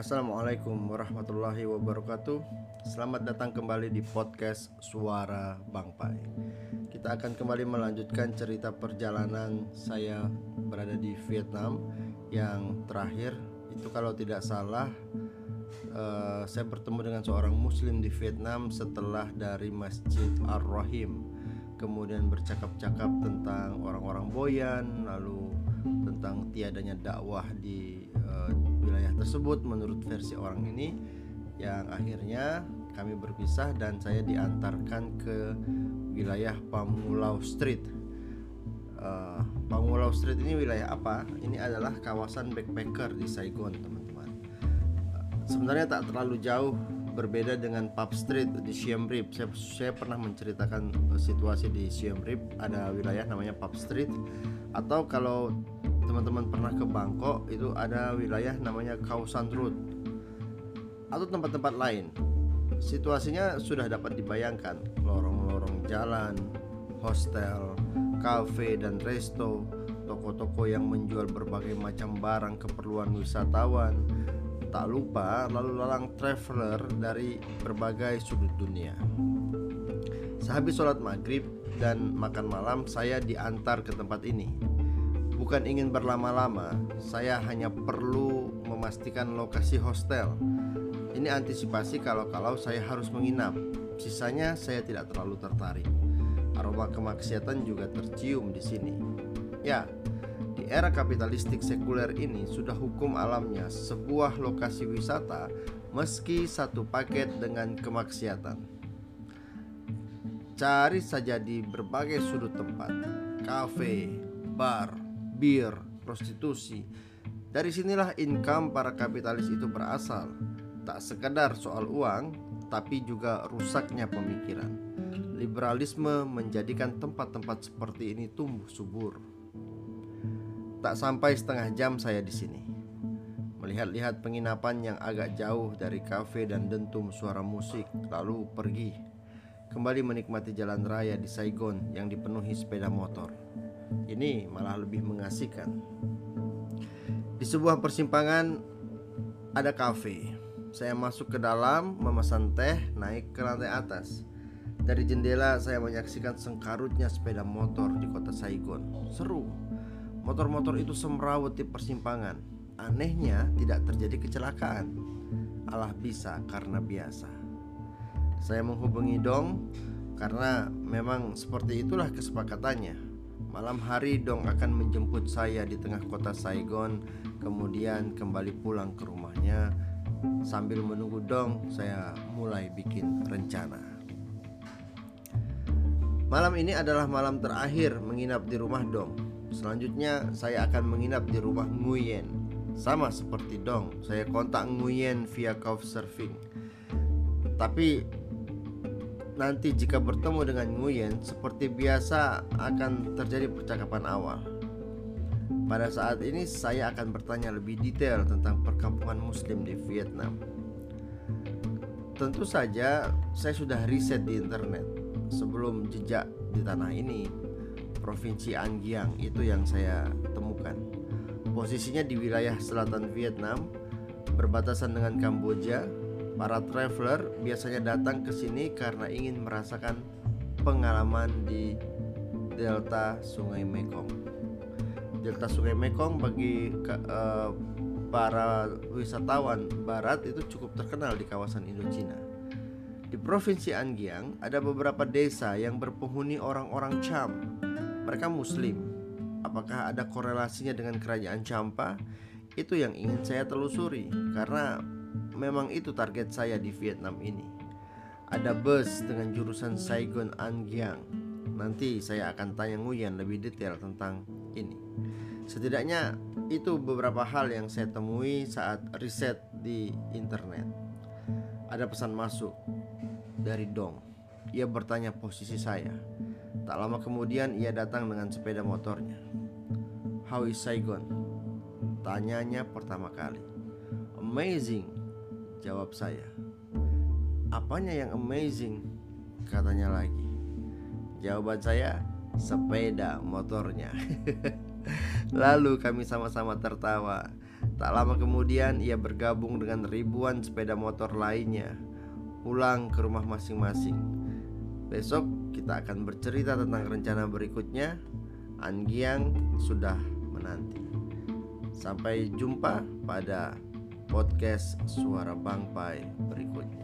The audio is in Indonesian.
Assalamualaikum warahmatullahi wabarakatuh. Selamat datang kembali di podcast Suara Bang Pai Kita akan kembali melanjutkan cerita perjalanan saya berada di Vietnam. Yang terakhir itu kalau tidak salah uh, Saya bertemu dengan seorang muslim di Vietnam setelah dari Masjid Ar-Rahim. Kemudian bercakap-cakap tentang orang-orang Boyan Lalu tentang tiadanya dakwah di uh, wilayah tersebut menurut versi orang ini yang akhirnya kami berpisah dan saya diantarkan ke wilayah Pamulau Street. Uh, Pamulau Street ini wilayah apa? Ini adalah kawasan backpacker di Saigon, teman-teman. Uh, sebenarnya tak terlalu jauh berbeda dengan Pub Street di Siem Reap. Saya, saya pernah menceritakan situasi di Siem Reap. Ada wilayah namanya Pub Street. Atau kalau teman-teman pernah ke Bangkok itu ada wilayah namanya Kausan Road atau tempat-tempat lain. Situasinya sudah dapat dibayangkan. Lorong-lorong jalan hostel kafe dan resto. Toko-toko yang menjual berbagai macam barang keperluan wisatawan. Tak lupa lalu lalang traveler dari berbagai sudut dunia. Sehabis sholat maghrib dan makan malam saya diantar ke tempat ini bukan ingin berlama-lama, saya hanya perlu memastikan lokasi hostel. Ini antisipasi kalau-kalau saya harus menginap. Sisanya saya tidak terlalu tertarik. Aroma kemaksiatan juga tercium di sini. Ya, di era kapitalistik sekuler ini sudah hukum alamnya sebuah lokasi wisata meski satu paket dengan kemaksiatan. Cari saja di berbagai sudut tempat, kafe, bar, bir, prostitusi. Dari sinilah income para kapitalis itu berasal. Tak sekedar soal uang, tapi juga rusaknya pemikiran. Liberalisme menjadikan tempat-tempat seperti ini tumbuh subur. Tak sampai setengah jam saya di sini. Melihat-lihat penginapan yang agak jauh dari kafe dan dentum suara musik, lalu pergi. Kembali menikmati jalan raya di Saigon yang dipenuhi sepeda motor. Ini malah lebih mengasihkan. Di sebuah persimpangan ada kafe. Saya masuk ke dalam, memesan teh, naik ke lantai atas. Dari jendela saya menyaksikan sengkarutnya sepeda motor di kota Saigon. Seru. Motor-motor itu semrawut di persimpangan. Anehnya tidak terjadi kecelakaan. Allah bisa karena biasa. Saya menghubungi Dong karena memang seperti itulah kesepakatannya. Malam hari Dong akan menjemput saya di tengah kota Saigon Kemudian kembali pulang ke rumahnya. Sambil menunggu Dong saya mulai bikin rencana. Malam ini adalah malam terakhir menginap di rumah Dong. Selanjutnya saya akan menginap di rumah Nguyen. Sama seperti Dong Saya kontak Nguyen via Couchsurfing. Tapi nanti jika bertemu dengan Nguyen seperti biasa akan terjadi percakapan awal. Pada saat ini saya akan bertanya lebih detail tentang perkampungan muslim di Vietnam. Tentu saja saya sudah riset di internet sebelum jejak di tanah ini. Provinsi An Giang itu yang saya temukan. Posisinya di wilayah selatan Vietnam, berbatasan dengan Kamboja, Para traveler biasanya datang ke sini karena ingin merasakan pengalaman di delta Sungai Mekong. Delta Sungai Mekong bagi uh, para wisatawan barat itu cukup terkenal di kawasan Indochina. Di Provinsi An Giang ada beberapa desa yang berpenghuni orang-orang Cham. Mereka muslim. Apakah ada korelasinya dengan kerajaan Champa? Itu yang ingin saya telusuri karena memang itu target saya di Vietnam ini. Ada bus dengan jurusan Saigon An Giang. Nanti saya akan tanya Nguyen lebih detail tentang ini. Setidaknya itu beberapa hal yang saya temui saat riset di internet. Ada pesan masuk dari Dong. Ia bertanya posisi saya. Tak lama kemudian ia datang dengan sepeda motornya. How is Saigon? Tanyanya pertama kali. Amazing, Jawab saya Apanya yang amazing? Katanya lagi Jawaban saya Sepeda motornya Lalu kami sama-sama tertawa Tak lama kemudian ia bergabung dengan ribuan sepeda motor lainnya pulang ke rumah masing-masing. Besok kita akan bercerita tentang rencana berikutnya. Anggiang sudah menanti. Sampai jumpa pada podcast Suara Bangpai berikutnya.